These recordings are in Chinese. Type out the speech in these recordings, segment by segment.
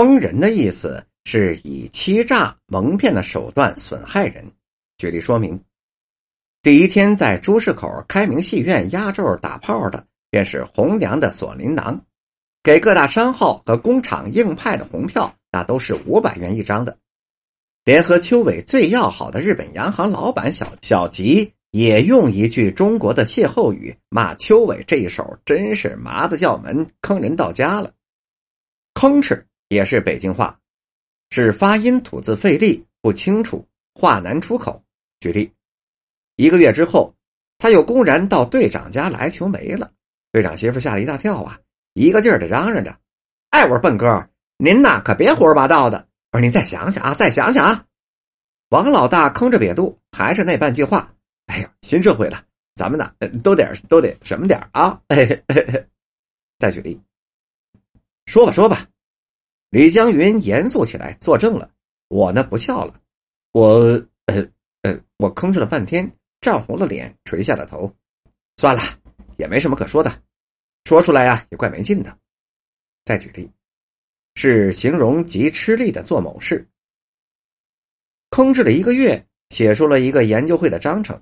坑人的意思是以欺诈蒙骗的手段损害人。举例说明：第一天在朱市口开明戏院压轴打炮的，便是红娘的锁麟囊，给各大商号和工厂硬派的红票，那都是五百元一张的。联合邱伟最要好的日本洋行老板小小吉，也用一句中国的歇后语骂邱伟这一手真是麻子叫门，坑人到家了。吭哧也是北京话，是发音吐字费力，不清楚，话难出口。举例，一个月之后，他又公然到队长家来求媒了。队长媳妇吓了一大跳啊，一个劲儿的嚷嚷着：“哎，我说笨哥，您呐可别胡说八道的。”我说：“您再想想啊，再想想啊！”王老大吭着瘪肚，还是那半句话：“哎呀，新社会了，咱们呢都得都得什么点啊？” 再举例，说吧说吧。李江云严肃起来，作证了。我呢不笑了，我呃呃，我吭哧了半天，涨红了脸，垂下了头。算了，也没什么可说的，说出来呀也怪没劲的。再举例。是形容极吃力的做某事。吭哧了一个月，写出了一个研究会的章程。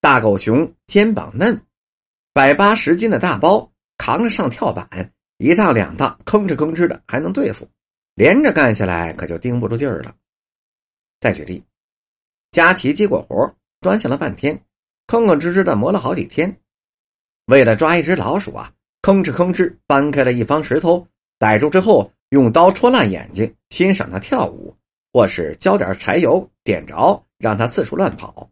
大狗熊肩膀嫩，百八十斤的大包扛着上跳板，一趟两趟吭哧吭哧的还能对付，连着干下来可就盯不住劲儿了。再举例，佳琪接过活端详了半天，吭吭哧哧的磨了好几天，为了抓一只老鼠啊，吭哧吭哧搬开了一方石头，逮住之后。用刀戳烂眼睛，欣赏它跳舞，或是浇点柴油点着，让它四处乱跑。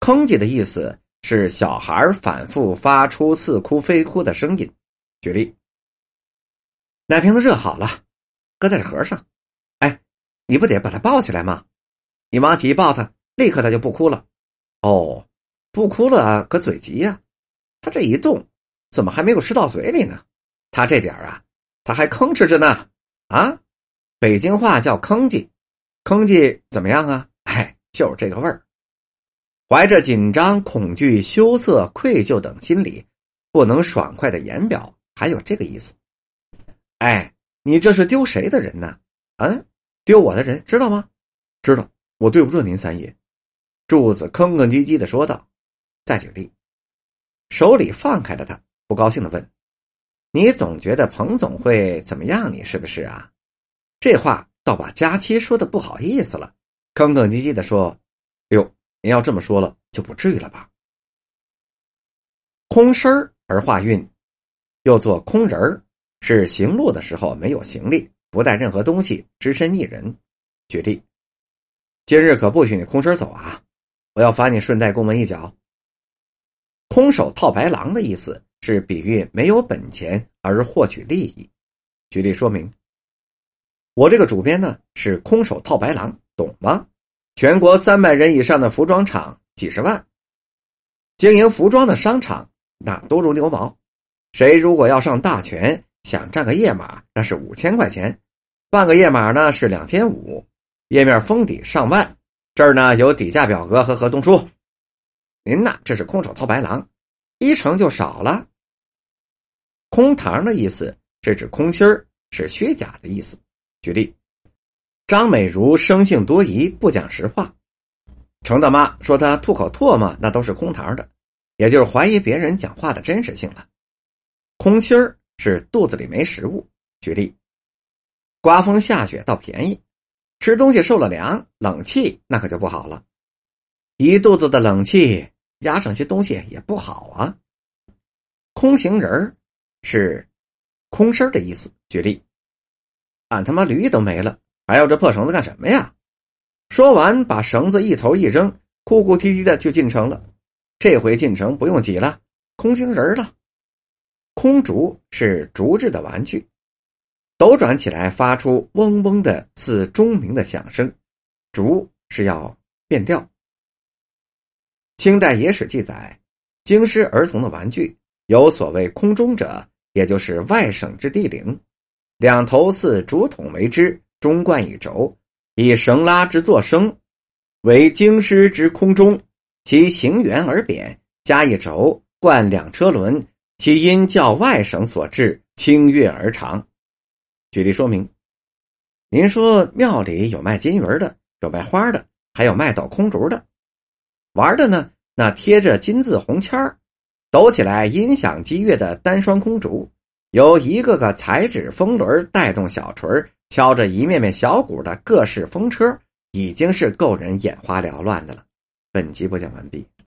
吭叽的意思是小孩反复发出似哭非哭的声音。举例：奶瓶子热好了，搁在这盒上。哎，你不得把它抱起来吗？你往起一抱它，立刻它就不哭了。哦，不哭了，可嘴急呀。他这一动，怎么还没有吃到嘴里呢？他这点啊。他还吭哧着呢，啊，北京话叫吭叽，吭叽怎么样啊？哎，就是这个味儿。怀着紧张、恐惧、羞涩、愧疚等心理，不能爽快的言表，还有这个意思。哎，你这是丢谁的人呢？嗯，丢我的人，知道吗？知道，我对不住您三爷。柱子吭吭唧唧的说道。再举例，手里放开了他，不高兴的问。你总觉得彭总会怎么样？你是不是啊？这话倒把佳期说的不好意思了，吭吭唧唧的说：“哎呦，您要这么说了，就不至于了吧？”空身而化运，又做空人儿，是行路的时候没有行李，不带任何东西，只身一人。举例：今日可不许你空身走啊！我要罚你顺带宫门一脚。空手套白狼的意思。是比喻没有本钱而获取利益。举例说明，我这个主编呢是空手套白狼，懂吗？全国三百人以上的服装厂几十万，经营服装的商场那都如牛毛。谁如果要上大全，想占个页码，那是五千块钱，半个页码呢是两千五，页面封底上万。这儿呢有底价表格和合同书。您呐这是空手套白狼，一成就少了。空堂的意思是指空心儿，是虚假的意思。举例，张美如生性多疑，不讲实话。程大妈说她吐口唾沫，那都是空堂的，也就是怀疑别人讲话的真实性了。空心儿是肚子里没食物。举例，刮风下雪倒便宜，吃东西受了凉，冷气那可就不好了。一肚子的冷气压上些东西也不好啊。空行人。是空身的意思。举例，俺他妈驴都没了，还要这破绳子干什么呀？说完，把绳子一头一扔，哭哭啼啼的就进城了。这回进城不用挤了，空行人了。空竹是竹制的玩具，斗转起来发出嗡嗡的似钟鸣的响声，竹是要变调。清代野史记载，京师儿童的玩具有所谓空中者。也就是外省之地灵，两头似竹筒为之，中贯一轴，以绳拉之作声，为京师之空中。其形圆而扁，加一轴，贯两车轮。其因较外省所制，轻悦而长。举例说明：您说庙里有卖金鱼的，有卖花的，还有卖抖空竹的。玩的呢，那贴着金字红签儿，抖起来音响激越的单双空竹，由一个个彩纸风轮带动小锤敲着一面面小鼓的各式风车，已经是够人眼花缭乱的了。本集播讲完毕。